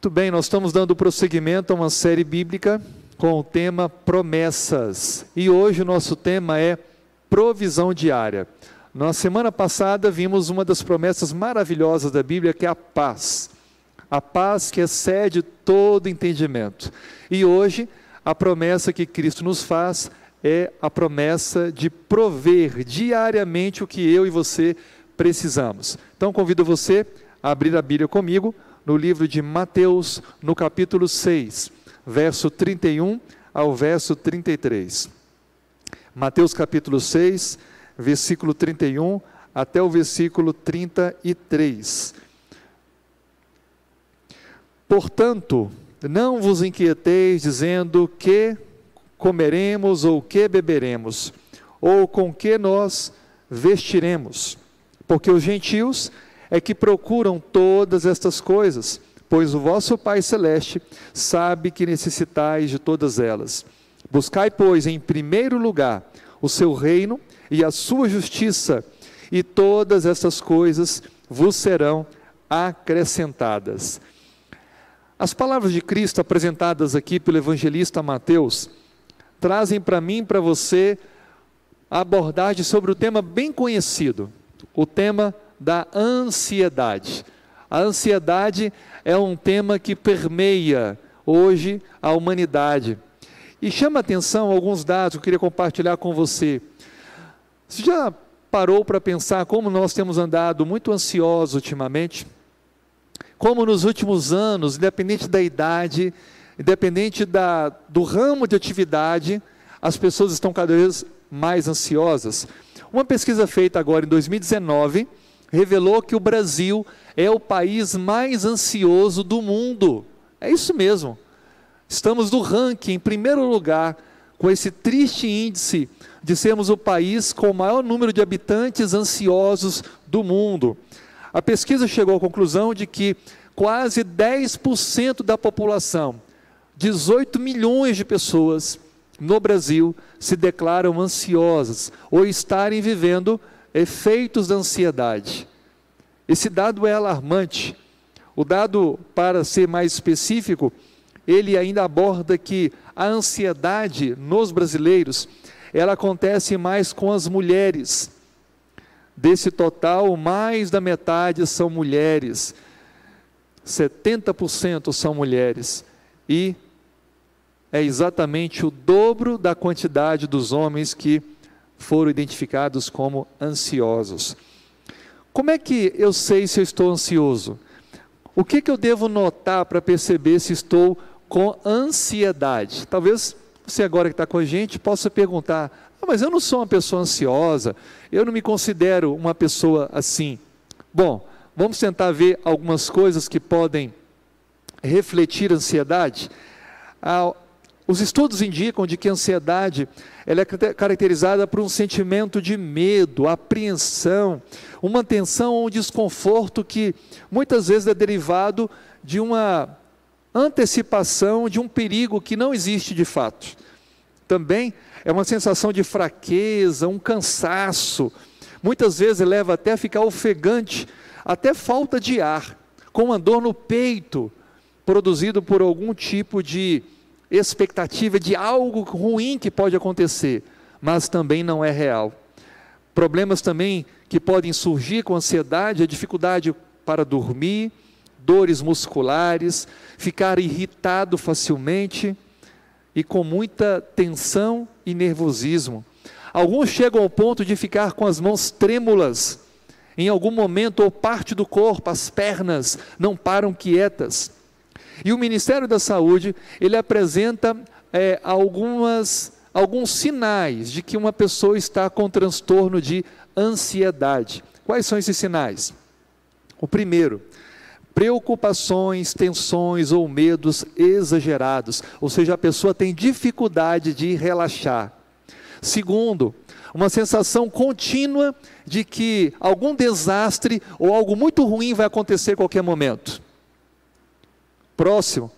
Muito bem, nós estamos dando prosseguimento a uma série bíblica com o tema promessas. E hoje o nosso tema é provisão diária. Na semana passada vimos uma das promessas maravilhosas da Bíblia, que é a paz. A paz que excede todo entendimento. E hoje a promessa que Cristo nos faz é a promessa de prover diariamente o que eu e você precisamos. Então convido você a abrir a Bíblia comigo no livro de Mateus, no capítulo 6, verso 31 ao verso 33. Mateus capítulo 6, versículo 31 até o versículo 33. Portanto, não vos inquieteis dizendo que comeremos ou que beberemos, ou com que nós vestiremos, porque os gentios é que procuram todas estas coisas, pois o vosso Pai Celeste sabe que necessitais de todas elas. Buscai, pois, em primeiro lugar o seu reino e a sua justiça, e todas estas coisas vos serão acrescentadas. As palavras de Cristo apresentadas aqui pelo evangelista Mateus trazem para mim e para você a abordagem sobre o tema bem conhecido, o tema da ansiedade. A ansiedade é um tema que permeia hoje a humanidade. E chama atenção alguns dados que eu queria compartilhar com você. Você já parou para pensar como nós temos andado muito ansiosos ultimamente? Como nos últimos anos, independente da idade, independente da, do ramo de atividade, as pessoas estão cada vez mais ansiosas. Uma pesquisa feita agora em 2019 revelou que o Brasil é o país mais ansioso do mundo. É isso mesmo. Estamos no ranking em primeiro lugar, com esse triste índice de sermos o país com o maior número de habitantes ansiosos do mundo. A pesquisa chegou à conclusão de que quase 10% da população, 18 milhões de pessoas no Brasil, se declaram ansiosas ou estarem vivendo efeitos da ansiedade. Esse dado é alarmante. O dado, para ser mais específico, ele ainda aborda que a ansiedade nos brasileiros, ela acontece mais com as mulheres. Desse total, mais da metade são mulheres. 70% são mulheres. E é exatamente o dobro da quantidade dos homens que foram identificados como ansiosos. Como é que eu sei se eu estou ansioso? O que, que eu devo notar para perceber se estou com ansiedade? Talvez você agora que está com a gente possa perguntar: ah, mas eu não sou uma pessoa ansiosa, eu não me considero uma pessoa assim. Bom, vamos tentar ver algumas coisas que podem refletir ansiedade. Ah, os estudos indicam de que a ansiedade ela é caracterizada por um sentimento de medo, apreensão, uma tensão ou um desconforto que muitas vezes é derivado de uma antecipação de um perigo que não existe de fato. Também é uma sensação de fraqueza, um cansaço, muitas vezes leva até a ficar ofegante, até falta de ar, com uma dor no peito, produzido por algum tipo de expectativa de algo ruim que pode acontecer, mas também não é real. Problemas também que podem surgir com ansiedade, a dificuldade para dormir, dores musculares, ficar irritado facilmente e com muita tensão e nervosismo. Alguns chegam ao ponto de ficar com as mãos trêmulas em algum momento ou parte do corpo, as pernas não param quietas. E o Ministério da Saúde, ele apresenta é, algumas, alguns sinais de que uma pessoa está com transtorno de ansiedade. Quais são esses sinais? O primeiro, preocupações, tensões ou medos exagerados, ou seja, a pessoa tem dificuldade de relaxar. Segundo, uma sensação contínua de que algum desastre ou algo muito ruim vai acontecer a qualquer momento próximo.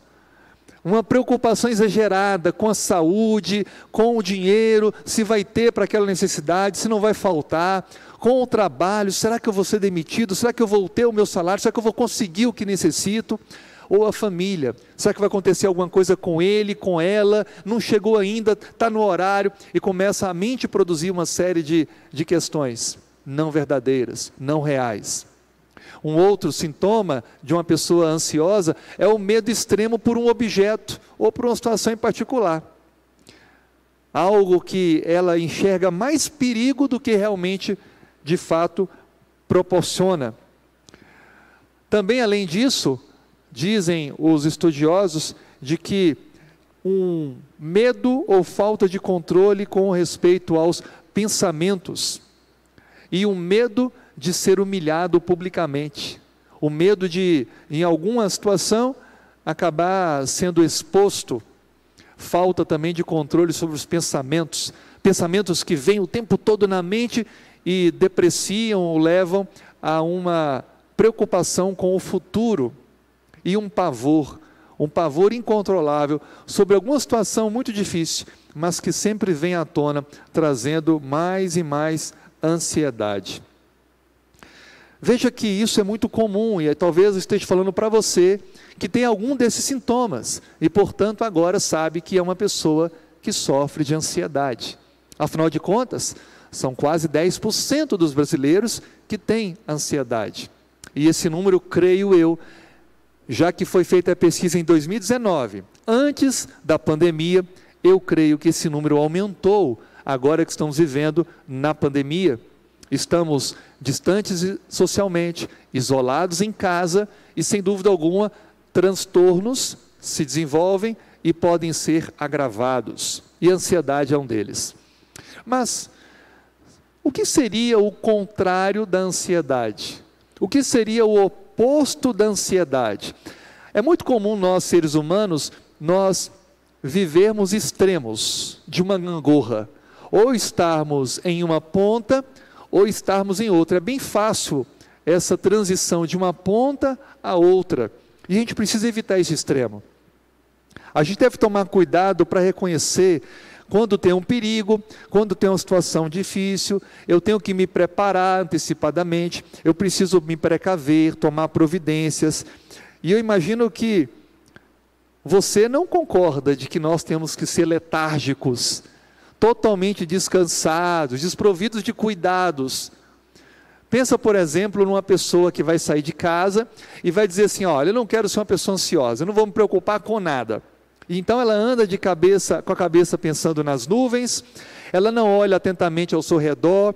Uma preocupação exagerada com a saúde, com o dinheiro, se vai ter para aquela necessidade, se não vai faltar, com o trabalho, será que eu vou ser demitido? Será que eu vou ter o meu salário? Será que eu vou conseguir o que necessito? Ou a família? Será que vai acontecer alguma coisa com ele, com ela? Não chegou ainda, está no horário e começa a mente produzir uma série de, de questões não verdadeiras, não reais. Um outro sintoma de uma pessoa ansiosa é o medo extremo por um objeto ou por uma situação em particular. Algo que ela enxerga mais perigo do que realmente, de fato, proporciona. Também, além disso, dizem os estudiosos de que um medo ou falta de controle com respeito aos pensamentos e um medo de ser humilhado publicamente, o medo de, em alguma situação, acabar sendo exposto, falta também de controle sobre os pensamentos, pensamentos que vêm o tempo todo na mente e depreciam ou levam a uma preocupação com o futuro e um pavor, um pavor incontrolável sobre alguma situação muito difícil, mas que sempre vem à tona, trazendo mais e mais ansiedade. Veja que isso é muito comum e talvez eu esteja falando para você que tem algum desses sintomas e, portanto, agora sabe que é uma pessoa que sofre de ansiedade. Afinal de contas, são quase 10% dos brasileiros que têm ansiedade. E esse número, creio eu, já que foi feita a pesquisa em 2019, antes da pandemia, eu creio que esse número aumentou agora que estamos vivendo na pandemia. Estamos distantes socialmente, isolados em casa e, sem dúvida alguma, transtornos se desenvolvem e podem ser agravados. E a ansiedade é um deles. Mas o que seria o contrário da ansiedade? O que seria o oposto da ansiedade? É muito comum nós seres humanos nós vivermos extremos de uma gangorra, ou estarmos em uma ponta ou estarmos em outra. É bem fácil essa transição de uma ponta a outra. E a gente precisa evitar esse extremo. A gente deve tomar cuidado para reconhecer quando tem um perigo, quando tem uma situação difícil, eu tenho que me preparar antecipadamente, eu preciso me precaver, tomar providências. E eu imagino que você não concorda de que nós temos que ser letárgicos, totalmente descansados, desprovidos de cuidados. Pensa, por exemplo, numa pessoa que vai sair de casa e vai dizer assim: olha, eu não quero ser uma pessoa ansiosa, eu não vou me preocupar com nada. Então ela anda de cabeça, com a cabeça pensando nas nuvens, ela não olha atentamente ao seu redor,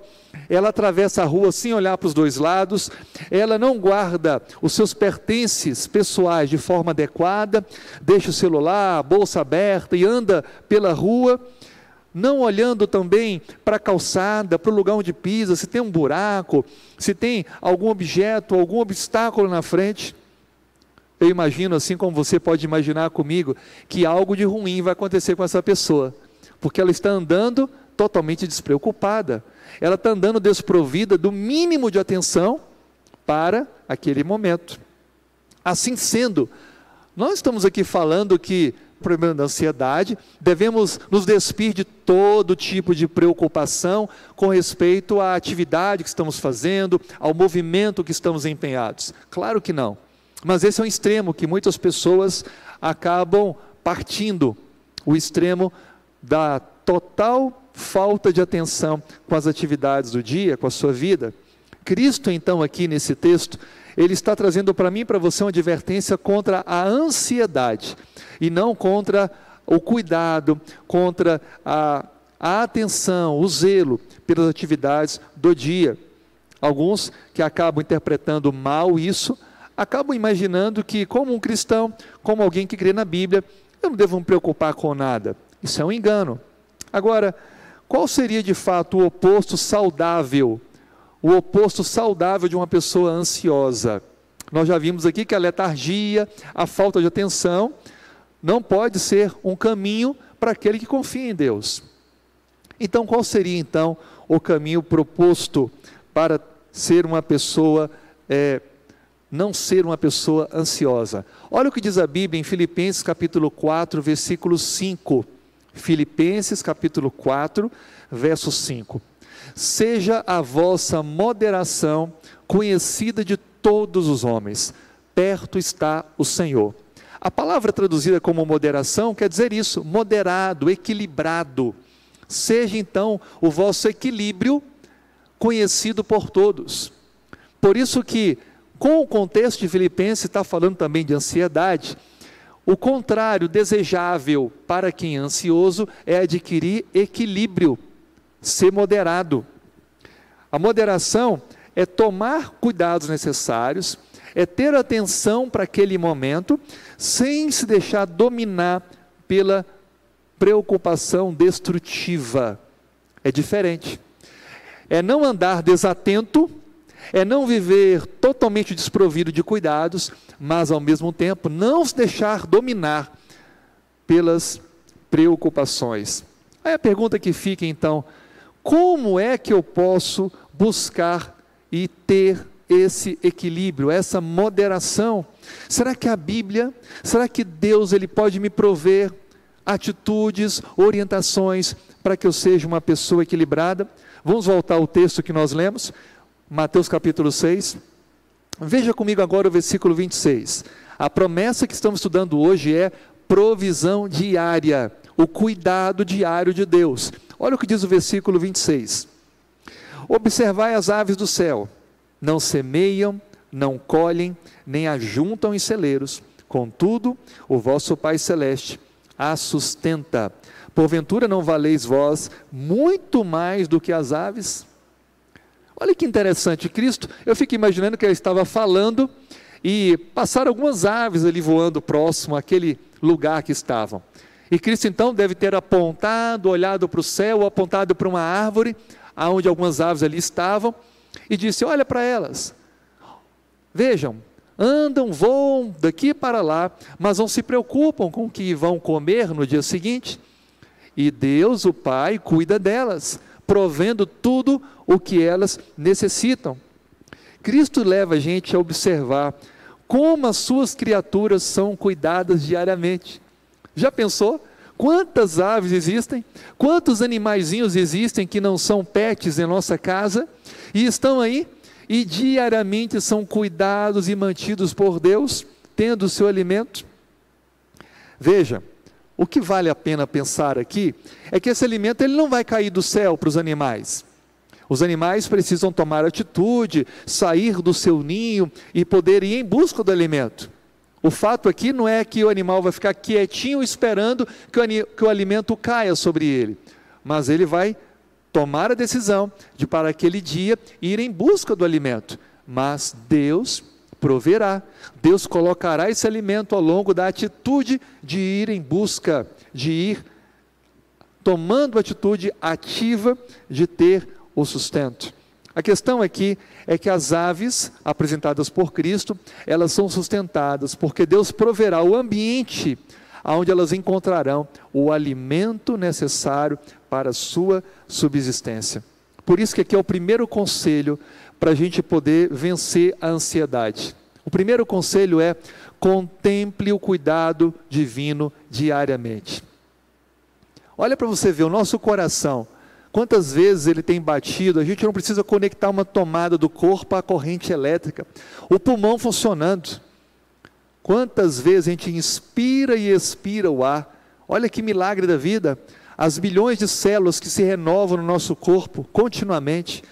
ela atravessa a rua sem olhar para os dois lados, ela não guarda os seus pertences pessoais de forma adequada, deixa o celular, a bolsa aberta e anda pela rua, não olhando também para a calçada, para o lugar onde pisa, se tem um buraco, se tem algum objeto, algum obstáculo na frente. Eu imagino, assim como você pode imaginar comigo, que algo de ruim vai acontecer com essa pessoa, porque ela está andando totalmente despreocupada, ela está andando desprovida do mínimo de atenção para aquele momento. Assim sendo, nós estamos aqui falando que problema da ansiedade, devemos nos despir de todo tipo de preocupação com respeito à atividade que estamos fazendo, ao movimento que estamos empenhados. Claro que não. Mas esse é um extremo que muitas pessoas acabam partindo o extremo da total falta de atenção com as atividades do dia, com a sua vida. Cristo, então, aqui nesse texto, ele está trazendo para mim e para você uma advertência contra a ansiedade e não contra o cuidado, contra a, a atenção, o zelo pelas atividades do dia. Alguns que acabam interpretando mal isso, acabam imaginando que, como um cristão, como alguém que crê na Bíblia, eu não devo me preocupar com nada. Isso é um engano. Agora, qual seria de fato o oposto saudável? O oposto saudável de uma pessoa ansiosa. Nós já vimos aqui que a letargia, a falta de atenção, não pode ser um caminho para aquele que confia em Deus. Então, qual seria então o caminho proposto para ser uma pessoa é, não ser uma pessoa ansiosa. Olha o que diz a Bíblia em Filipenses capítulo 4, versículo 5. Filipenses capítulo 4, verso 5. Seja a vossa moderação conhecida de todos os homens, perto está o Senhor. A palavra traduzida como moderação quer dizer isso, moderado, equilibrado. Seja então o vosso equilíbrio conhecido por todos. Por isso que, com o contexto de Filipenses, está falando também de ansiedade, o contrário desejável para quem é ansioso é adquirir equilíbrio, ser moderado. A moderação é tomar cuidados necessários, é ter atenção para aquele momento, sem se deixar dominar pela preocupação destrutiva. É diferente. É não andar desatento, é não viver totalmente desprovido de cuidados, mas ao mesmo tempo não se deixar dominar pelas preocupações. Aí a pergunta que fica então: como é que eu posso buscar e ter esse equilíbrio, essa moderação? Será que a Bíblia, será que Deus ele pode me prover atitudes, orientações para que eu seja uma pessoa equilibrada? Vamos voltar ao texto que nós lemos, Mateus capítulo 6. Veja comigo agora o versículo 26. A promessa que estamos estudando hoje é provisão diária, o cuidado diário de Deus. Olha o que diz o versículo 26. Observai as aves do céu, não semeiam, não colhem, nem ajuntam em celeiros, contudo, o vosso Pai Celeste a sustenta. Porventura não valeis vós muito mais do que as aves? Olha que interessante, Cristo, eu fico imaginando que ele estava falando e passaram algumas aves ali voando próximo àquele lugar que estavam. E Cristo então deve ter apontado, olhado para o céu, apontado para uma árvore, aonde algumas aves ali estavam, e disse: Olha para elas, vejam, andam, voam daqui para lá, mas não se preocupam com o que vão comer no dia seguinte. E Deus, o Pai, cuida delas provendo tudo o que elas necessitam. Cristo leva a gente a observar como as suas criaturas são cuidadas diariamente. Já pensou? Quantas aves existem? Quantos animaizinhos existem que não são pets em nossa casa e estão aí e diariamente são cuidados e mantidos por Deus, tendo o seu alimento? Veja, o que vale a pena pensar aqui é que esse alimento ele não vai cair do céu para os animais. Os animais precisam tomar atitude, sair do seu ninho e poder ir em busca do alimento. O fato aqui não é que o animal vai ficar quietinho esperando que o, que o alimento caia sobre ele, mas ele vai tomar a decisão de, para aquele dia, ir em busca do alimento. Mas Deus proverá. Deus colocará esse alimento ao longo da atitude de ir em busca, de ir tomando atitude ativa de ter o sustento. A questão aqui é que as aves apresentadas por Cristo, elas são sustentadas porque Deus proverá o ambiente onde elas encontrarão o alimento necessário para a sua subsistência. Por isso que aqui é o primeiro conselho para a gente poder vencer a ansiedade. O primeiro conselho é: contemple o cuidado divino diariamente. Olha para você ver o nosso coração. Quantas vezes ele tem batido, a gente não precisa conectar uma tomada do corpo à corrente elétrica. O pulmão funcionando. Quantas vezes a gente inspira e expira o ar. Olha que milagre da vida. As bilhões de células que se renovam no nosso corpo continuamente.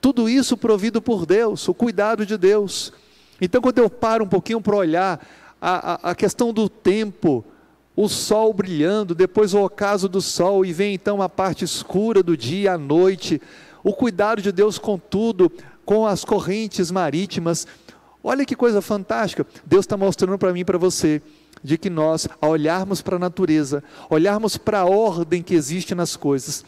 Tudo isso provido por Deus, o cuidado de Deus. Então, quando eu paro um pouquinho para olhar a, a, a, questão do tempo, o sol brilhando, depois o ocaso do sol, e vem então a parte escura do dia, a noite, o cuidado de Deus com tudo, com as correntes marítimas. Olha que coisa fantástica! Deus está mostrando para mim e para você de que nós, ao olharmos para a natureza, olharmos para a ordem que existe nas coisas,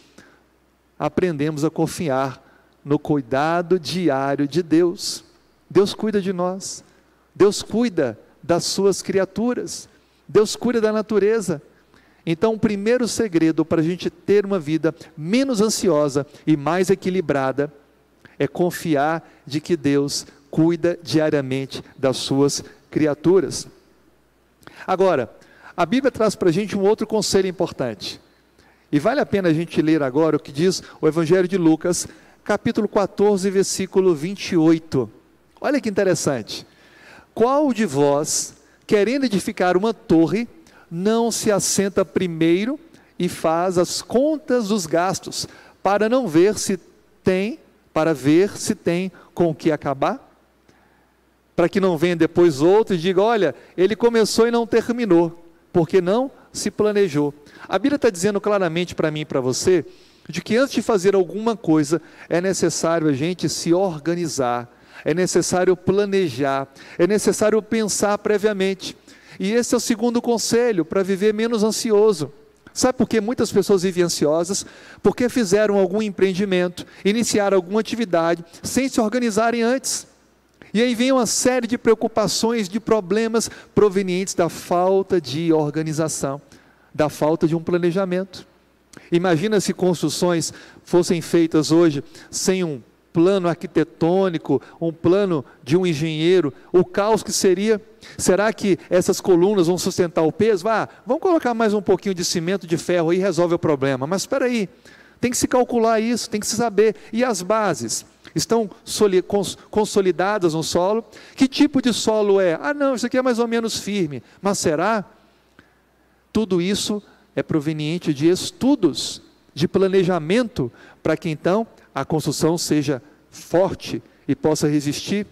aprendemos a confiar no cuidado diário de Deus. Deus cuida de nós, Deus cuida das suas criaturas, Deus cuida da natureza. Então, o primeiro segredo para a gente ter uma vida menos ansiosa e mais equilibrada é confiar de que Deus cuida diariamente das suas criaturas. Agora, a Bíblia traz para a gente um outro conselho importante. E vale a pena a gente ler agora o que diz o Evangelho de Lucas, capítulo 14, versículo 28. Olha que interessante. Qual de vós, querendo edificar uma torre, não se assenta primeiro e faz as contas dos gastos, para não ver se tem, para ver se tem com o que acabar? Para que não venha depois outro e diga: olha, ele começou e não terminou, porque não se planejou. A Bíblia está dizendo claramente para mim e para você de que antes de fazer alguma coisa é necessário a gente se organizar, é necessário planejar, é necessário pensar previamente. E esse é o segundo conselho para viver menos ansioso. Sabe por que muitas pessoas vivem ansiosas? Porque fizeram algum empreendimento, iniciaram alguma atividade sem se organizarem antes. E aí vem uma série de preocupações, de problemas provenientes da falta de organização, da falta de um planejamento. Imagina se construções fossem feitas hoje sem um plano arquitetônico, um plano de um engenheiro, o caos que seria. Será que essas colunas vão sustentar o peso? Ah, vamos colocar mais um pouquinho de cimento de ferro e resolve o problema. Mas espera aí, tem que se calcular isso, tem que se saber. E as bases? Estão consolidadas no solo? Que tipo de solo é? Ah, não, isso aqui é mais ou menos firme. Mas será? Tudo isso é proveniente de estudos, de planejamento, para que então a construção seja forte e possa resistir.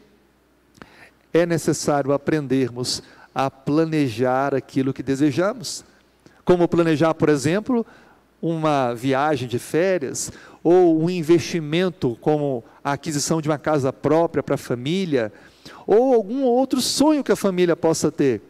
É necessário aprendermos a planejar aquilo que desejamos. Como planejar, por exemplo, uma viagem de férias ou um investimento como a aquisição de uma casa própria para a família ou algum outro sonho que a família possa ter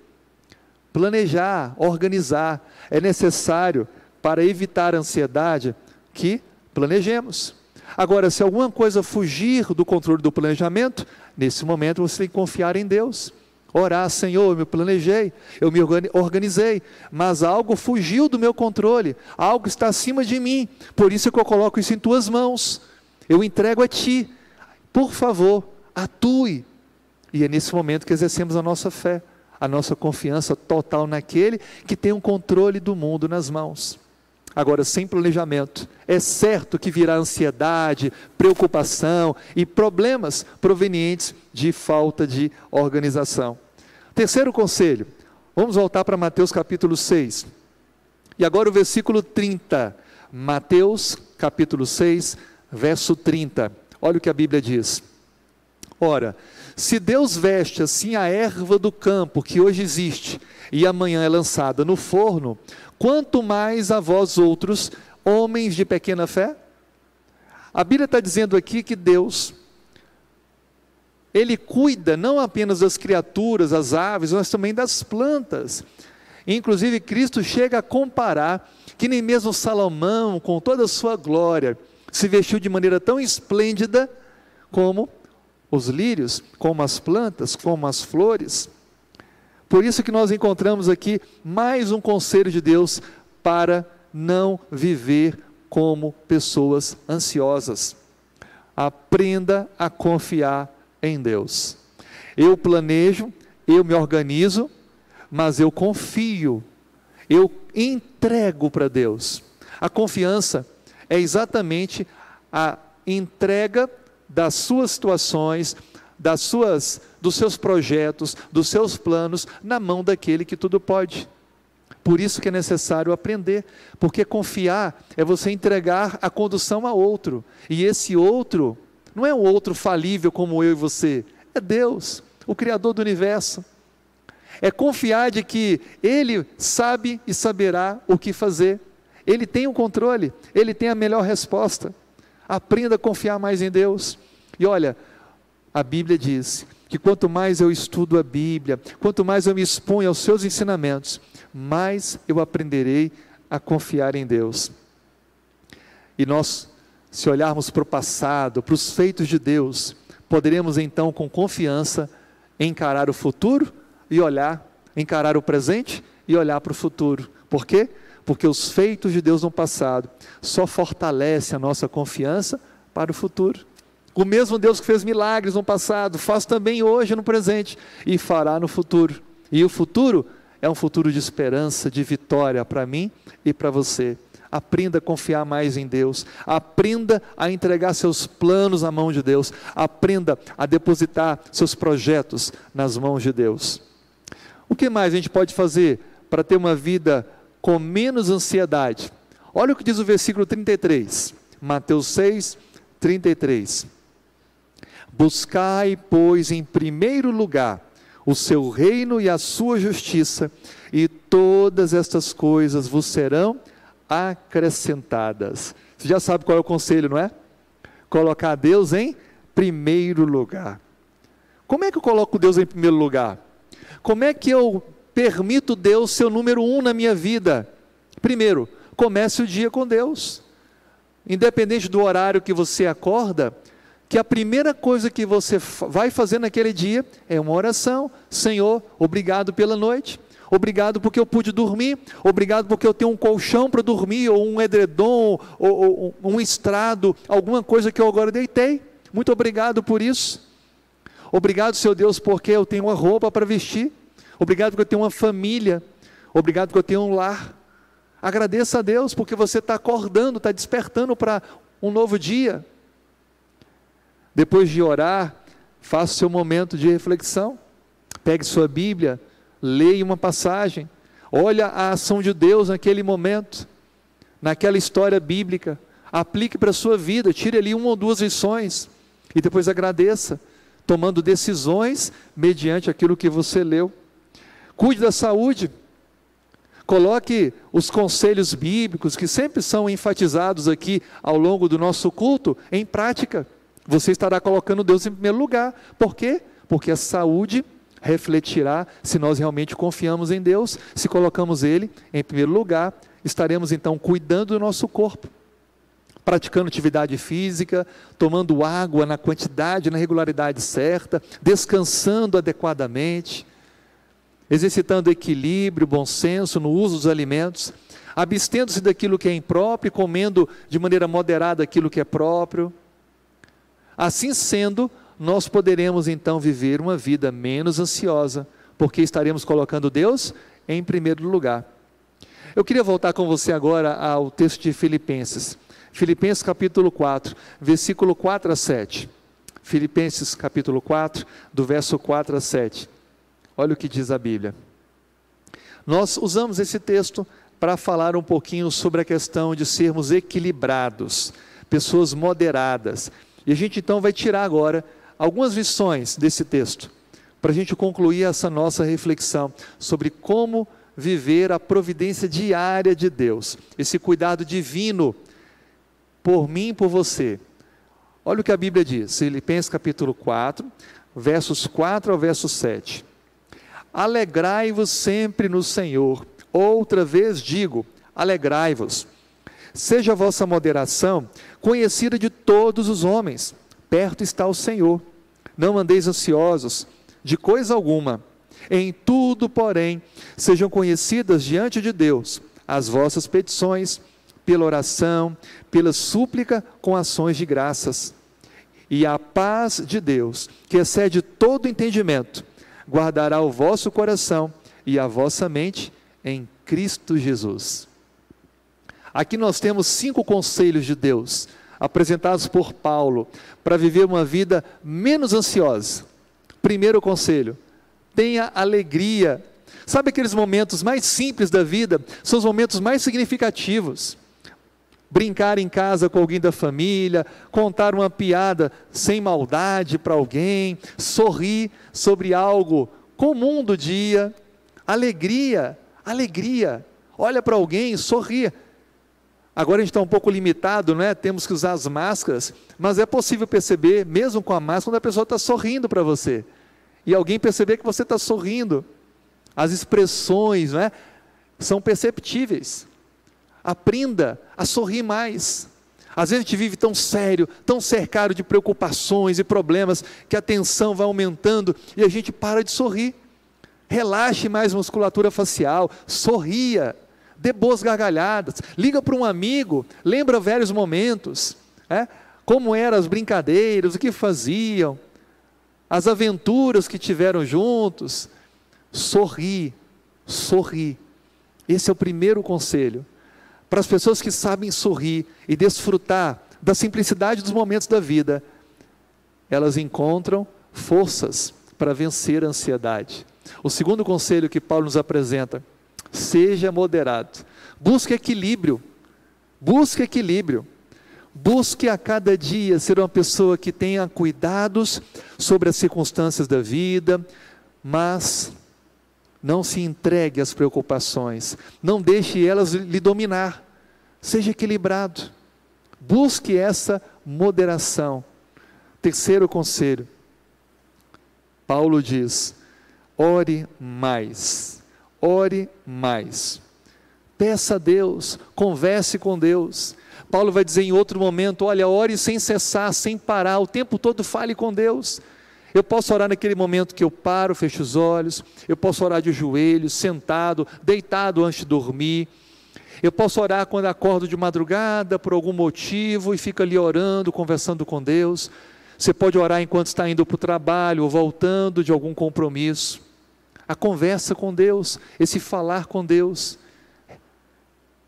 planejar, organizar. É necessário, para evitar a ansiedade, que planejemos. Agora, se alguma coisa fugir do controle do planejamento, nesse momento você tem que confiar em Deus. Orar, Senhor, eu me planejei, eu me organizei, mas algo fugiu do meu controle, algo está acima de mim, por isso que eu coloco isso em tuas mãos, eu entrego a ti, por favor, atue. E é nesse momento que exercemos a nossa fé a nossa confiança total naquele que tem o um controle do mundo nas mãos. Agora, sem planejamento, é certo que virá ansiedade, preocupação e problemas provenientes de falta de organização. Terceiro conselho, vamos voltar para Mateus capítulo 6. E agora o versículo 30. Mateus capítulo 6, verso 30. Olha o que a Bíblia diz. Ora, se Deus veste assim a erva do campo que hoje existe e amanhã é lançada no forno, quanto mais a vós outros, homens de pequena fé? A Bíblia está dizendo aqui que Deus, Ele cuida não apenas das criaturas, das aves, mas também das plantas. Inclusive, Cristo chega a comparar que nem mesmo Salomão, com toda a sua glória, se vestiu de maneira tão esplêndida como os lírios, como as plantas, como as flores. Por isso que nós encontramos aqui mais um conselho de Deus para não viver como pessoas ansiosas. Aprenda a confiar em Deus. Eu planejo, eu me organizo, mas eu confio, eu entrego para Deus. A confiança é exatamente a entrega das suas situações, das suas, dos seus projetos, dos seus planos na mão daquele que tudo pode. Por isso que é necessário aprender, porque confiar é você entregar a condução a outro, e esse outro não é um outro falível como eu e você, é Deus, o Criador do universo. É confiar de que Ele sabe e saberá o que fazer, Ele tem o controle, Ele tem a melhor resposta. Aprenda a confiar mais em Deus. E olha, a Bíblia diz que quanto mais eu estudo a Bíblia, quanto mais eu me exponho aos seus ensinamentos, mais eu aprenderei a confiar em Deus. E nós, se olharmos para o passado, para os feitos de Deus, poderemos então com confiança encarar o futuro e olhar, encarar o presente e olhar para o futuro. Por quê? Porque os feitos de Deus no passado só fortalecem a nossa confiança para o futuro. O mesmo Deus que fez milagres no passado, faz também hoje no presente e fará no futuro. E o futuro é um futuro de esperança, de vitória para mim e para você. Aprenda a confiar mais em Deus, aprenda a entregar seus planos na mão de Deus, aprenda a depositar seus projetos nas mãos de Deus. O que mais a gente pode fazer para ter uma vida com menos ansiedade? Olha o que diz o versículo 33, Mateus 6, 33. Buscai, pois, em primeiro lugar o seu reino e a sua justiça, e todas estas coisas vos serão acrescentadas. Você já sabe qual é o conselho, não é? Colocar Deus em primeiro lugar. Como é que eu coloco Deus em primeiro lugar? Como é que eu permito Deus ser o número um na minha vida? Primeiro, comece o dia com Deus. Independente do horário que você acorda, que a primeira coisa que você vai fazer naquele dia é uma oração. Senhor, obrigado pela noite. Obrigado porque eu pude dormir. Obrigado porque eu tenho um colchão para dormir, ou um edredom, ou, ou um estrado, alguma coisa que eu agora deitei. Muito obrigado por isso. Obrigado, Senhor Deus, porque eu tenho uma roupa para vestir. Obrigado porque eu tenho uma família. Obrigado porque eu tenho um lar. Agradeça a Deus porque você está acordando, está despertando para um novo dia. Depois de orar, faça seu momento de reflexão. Pegue sua Bíblia, leia uma passagem, olha a ação de Deus naquele momento, naquela história bíblica, aplique para a sua vida, tire ali uma ou duas lições e depois agradeça, tomando decisões mediante aquilo que você leu. Cuide da saúde. Coloque os conselhos bíblicos que sempre são enfatizados aqui ao longo do nosso culto em prática. Você estará colocando Deus em primeiro lugar. Por quê? Porque a saúde refletirá se nós realmente confiamos em Deus, se colocamos Ele em primeiro lugar, estaremos então cuidando do nosso corpo, praticando atividade física, tomando água na quantidade, na regularidade certa, descansando adequadamente, exercitando equilíbrio, bom senso no uso dos alimentos, abstendo-se daquilo que é impróprio comendo de maneira moderada aquilo que é próprio Assim sendo, nós poderemos então viver uma vida menos ansiosa, porque estaremos colocando Deus em primeiro lugar. Eu queria voltar com você agora ao texto de Filipenses. Filipenses capítulo 4, versículo 4 a 7. Filipenses capítulo 4, do verso 4 a 7. Olha o que diz a Bíblia. Nós usamos esse texto para falar um pouquinho sobre a questão de sermos equilibrados, pessoas moderadas. E a gente então vai tirar agora algumas lições desse texto, para a gente concluir essa nossa reflexão sobre como viver a providência diária de Deus, esse cuidado divino por mim e por você. Olha o que a Bíblia diz, Filipenses capítulo 4, versos 4 ao verso 7. Alegrai-vos sempre no Senhor. Outra vez digo, alegrai-vos. Seja a vossa moderação conhecida de todos os homens. Perto está o Senhor. Não andeis ansiosos de coisa alguma. Em tudo, porém, sejam conhecidas diante de Deus as vossas petições, pela oração, pela súplica com ações de graças. E a paz de Deus, que excede todo entendimento, guardará o vosso coração e a vossa mente em Cristo Jesus. Aqui nós temos cinco conselhos de Deus, apresentados por Paulo, para viver uma vida menos ansiosa. Primeiro conselho: tenha alegria. Sabe aqueles momentos mais simples da vida? São os momentos mais significativos. Brincar em casa com alguém da família, contar uma piada sem maldade para alguém, sorrir sobre algo comum do dia. Alegria, alegria. Olha para alguém, sorria. Agora a gente está um pouco limitado, não é? Temos que usar as máscaras, mas é possível perceber, mesmo com a máscara, quando a pessoa está sorrindo para você. E alguém perceber que você está sorrindo. As expressões, não é? São perceptíveis. Aprenda a sorrir mais. Às vezes a gente vive tão sério, tão cercado de preocupações e problemas, que a tensão vai aumentando e a gente para de sorrir. Relaxe mais a musculatura facial, sorria dê boas gargalhadas, liga para um amigo, lembra velhos momentos, é? como eram as brincadeiras, o que faziam, as aventuras que tiveram juntos. Sorri, sorri. Esse é o primeiro conselho. Para as pessoas que sabem sorrir e desfrutar da simplicidade dos momentos da vida, elas encontram forças para vencer a ansiedade. O segundo conselho que Paulo nos apresenta: seja moderado. Busque equilíbrio. Busque equilíbrio. Busque a cada dia ser uma pessoa que tenha cuidados sobre as circunstâncias da vida, mas não se entregue às preocupações, não deixe elas lhe dominar. Seja equilibrado. Busque essa moderação. Terceiro conselho. Paulo diz: ore mais. Ore mais. Peça a Deus, converse com Deus. Paulo vai dizer em outro momento: olha, ore sem cessar, sem parar, o tempo todo fale com Deus. Eu posso orar naquele momento que eu paro, fecho os olhos, eu posso orar de joelhos, sentado, deitado antes de dormir. Eu posso orar quando acordo de madrugada por algum motivo e fico ali orando, conversando com Deus. Você pode orar enquanto está indo para o trabalho ou voltando de algum compromisso. A conversa com Deus, esse falar com Deus.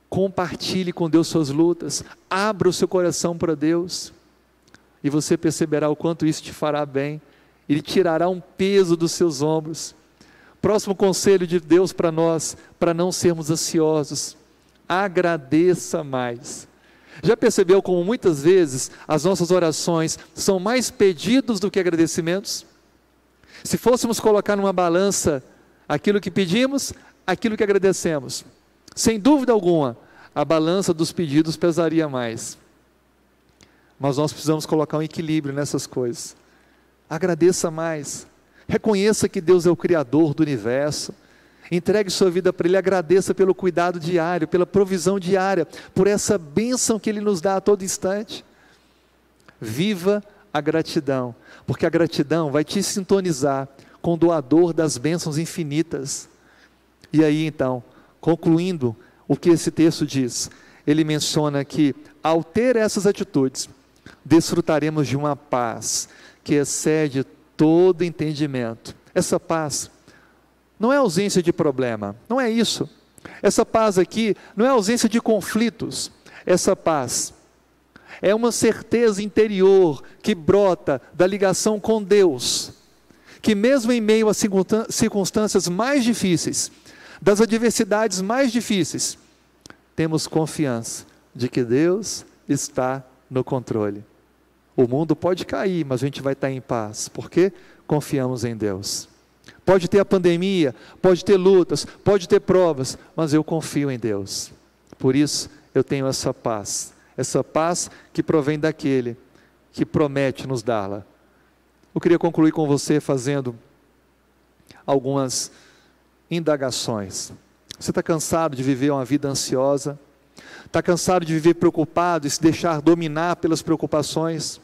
Compartilhe com Deus suas lutas, abra o seu coração para Deus, e você perceberá o quanto isso te fará bem, Ele tirará um peso dos seus ombros. Próximo conselho de Deus para nós, para não sermos ansiosos, agradeça mais. Já percebeu como muitas vezes as nossas orações são mais pedidos do que agradecimentos? Se fôssemos colocar numa balança aquilo que pedimos, aquilo que agradecemos, sem dúvida alguma, a balança dos pedidos pesaria mais. Mas nós precisamos colocar um equilíbrio nessas coisas. Agradeça mais. Reconheça que Deus é o Criador do universo. Entregue sua vida para Ele, agradeça pelo cuidado diário, pela provisão diária, por essa bênção que Ele nos dá a todo instante. Viva a gratidão, porque a gratidão vai te sintonizar com o doador das bênçãos infinitas. E aí então, Concluindo o que esse texto diz, ele menciona que, ao ter essas atitudes, desfrutaremos de uma paz que excede todo entendimento. Essa paz não é ausência de problema, não é isso. Essa paz aqui não é ausência de conflitos. Essa paz é uma certeza interior que brota da ligação com Deus, que mesmo em meio a circunstâncias mais difíceis, das adversidades mais difíceis, temos confiança de que Deus está no controle. O mundo pode cair, mas a gente vai estar em paz, porque confiamos em Deus. Pode ter a pandemia, pode ter lutas, pode ter provas, mas eu confio em Deus. Por isso eu tenho essa paz, essa paz que provém daquele que promete nos dá-la. Eu queria concluir com você fazendo algumas indagações. Você está cansado de viver uma vida ansiosa? Está cansado de viver preocupado e se deixar dominar pelas preocupações?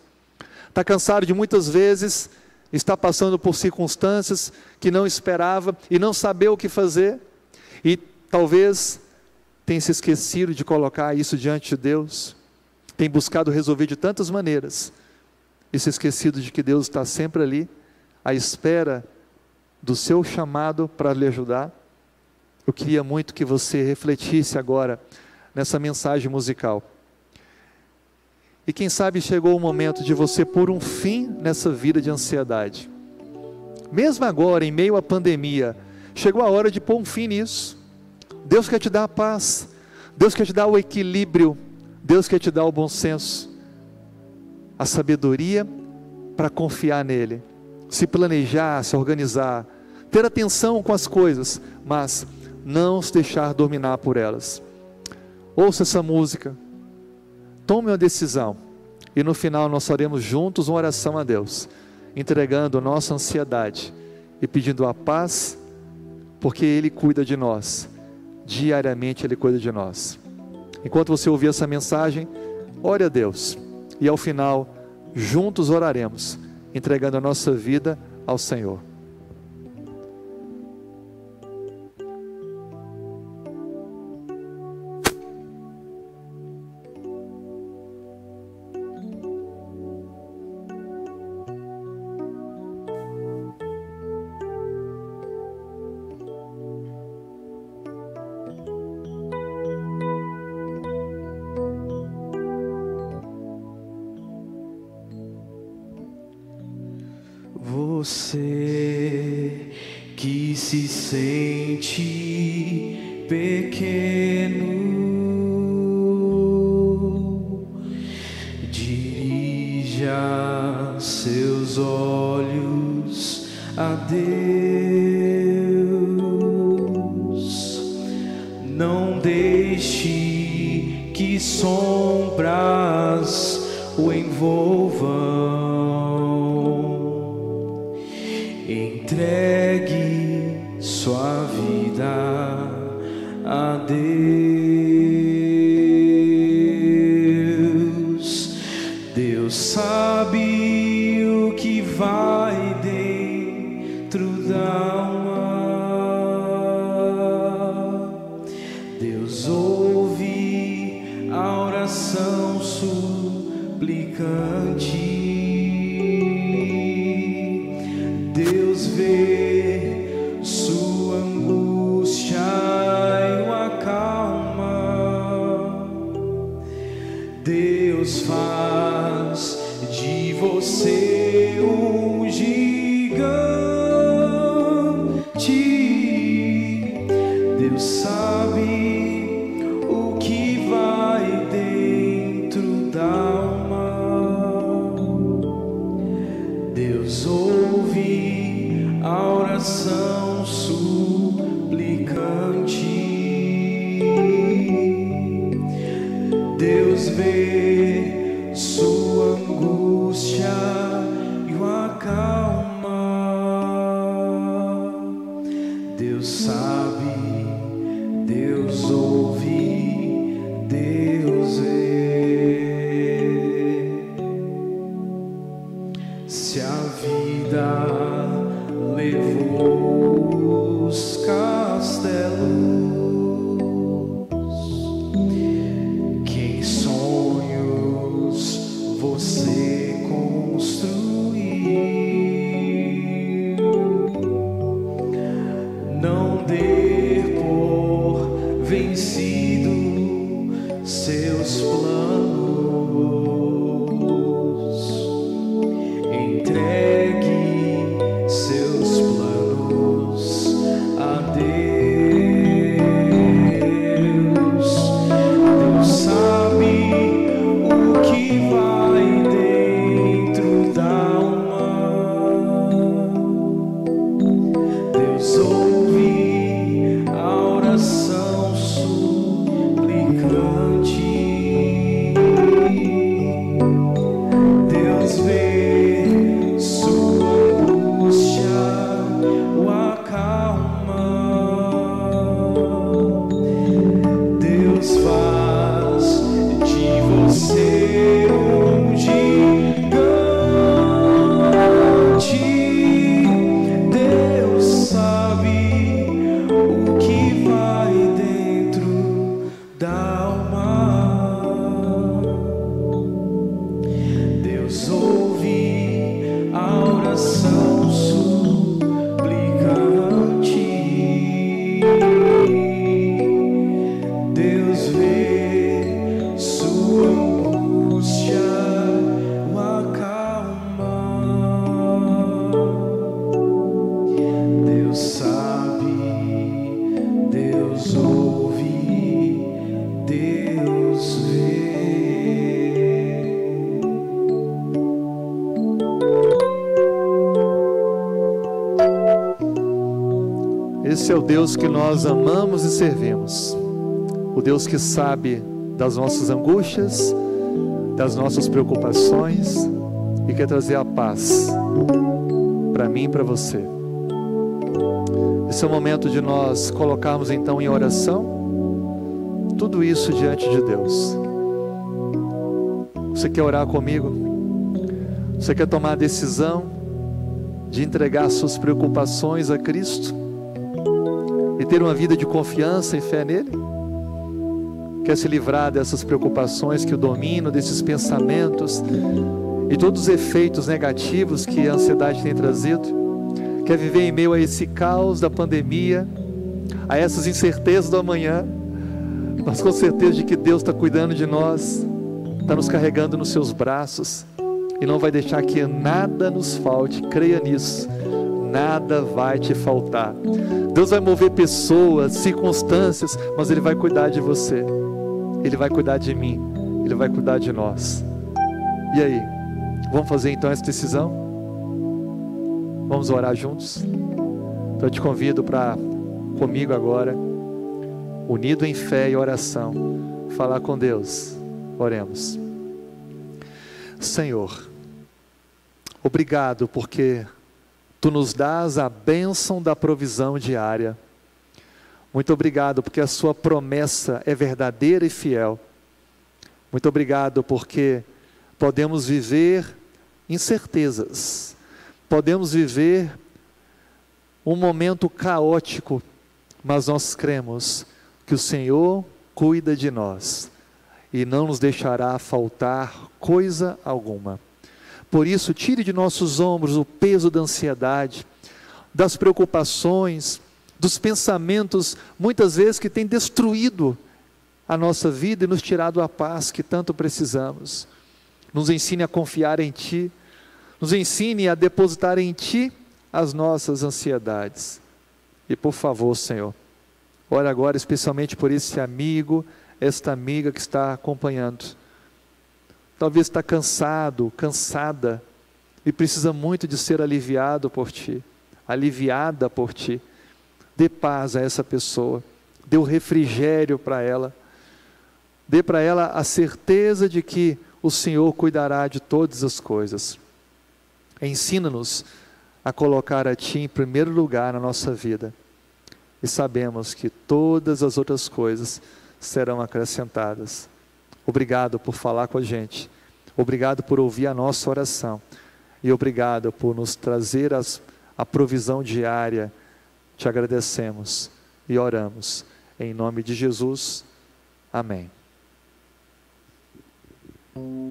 Está cansado de muitas vezes estar passando por circunstâncias que não esperava e não saber o que fazer? E talvez tenha se esquecido de colocar isso diante de Deus? Tem buscado resolver de tantas maneiras e se esquecido de que Deus está sempre ali, à espera do seu chamado para lhe ajudar. Eu queria muito que você refletisse agora nessa mensagem musical. E quem sabe chegou o momento de você pôr um fim nessa vida de ansiedade. Mesmo agora, em meio à pandemia, chegou a hora de pôr um fim nisso. Deus quer te dar a paz, Deus quer te dar o equilíbrio, Deus quer te dar o bom senso, a sabedoria para confiar nele se planejar, se organizar, ter atenção com as coisas, mas não se deixar dominar por elas. Ouça essa música, tome uma decisão e no final nós faremos juntos uma oração a Deus, entregando nossa ansiedade e pedindo a paz, porque Ele cuida de nós, diariamente Ele cuida de nós. Enquanto você ouvir essa mensagem, ore a Deus e ao final, juntos oraremos entregando a nossa vida ao Senhor. Seus olhos a Deus, não deixe que sombras o envolvam. Deus que nós amamos e servimos. O Deus que sabe das nossas angústias, das nossas preocupações e quer trazer a paz para mim e para você. Esse é o momento de nós colocarmos então em oração tudo isso diante de Deus. Você quer orar comigo? Você quer tomar a decisão de entregar suas preocupações a Cristo? Ter uma vida de confiança e fé nele? Quer se livrar dessas preocupações que o dominam, desses pensamentos e todos os efeitos negativos que a ansiedade tem trazido? Quer viver em meio a esse caos da pandemia, a essas incertezas do amanhã, mas com certeza de que Deus está cuidando de nós, está nos carregando nos seus braços e não vai deixar que nada nos falte, creia nisso nada vai te faltar. Deus vai mover pessoas, circunstâncias, mas Ele vai cuidar de você, Ele vai cuidar de mim, Ele vai cuidar de nós. E aí, vamos fazer então essa decisão? Vamos orar juntos? Então eu te convido para comigo agora, unido em fé e oração, falar com Deus. Oremos. Senhor, obrigado porque tu nos dás a bênção da provisão diária. Muito obrigado porque a sua promessa é verdadeira e fiel. Muito obrigado porque podemos viver incertezas, podemos viver um momento caótico, mas nós cremos que o Senhor cuida de nós e não nos deixará faltar coisa alguma. Por isso, tire de nossos ombros o peso da ansiedade, das preocupações, dos pensamentos, muitas vezes que têm destruído a nossa vida e nos tirado a paz que tanto precisamos. Nos ensine a confiar em Ti, nos ensine a depositar em Ti as nossas ansiedades. E por favor, Senhor, ore agora especialmente por esse amigo, esta amiga que está acompanhando talvez está cansado, cansada, e precisa muito de ser aliviado por ti, aliviada por ti. Dê paz a essa pessoa, dê o refrigério para ela, dê para ela a certeza de que o Senhor cuidará de todas as coisas. Ensina-nos a colocar a Ti em primeiro lugar na nossa vida, e sabemos que todas as outras coisas serão acrescentadas. Obrigado por falar com a gente. Obrigado por ouvir a nossa oração. E obrigado por nos trazer as, a provisão diária. Te agradecemos e oramos. Em nome de Jesus. Amém.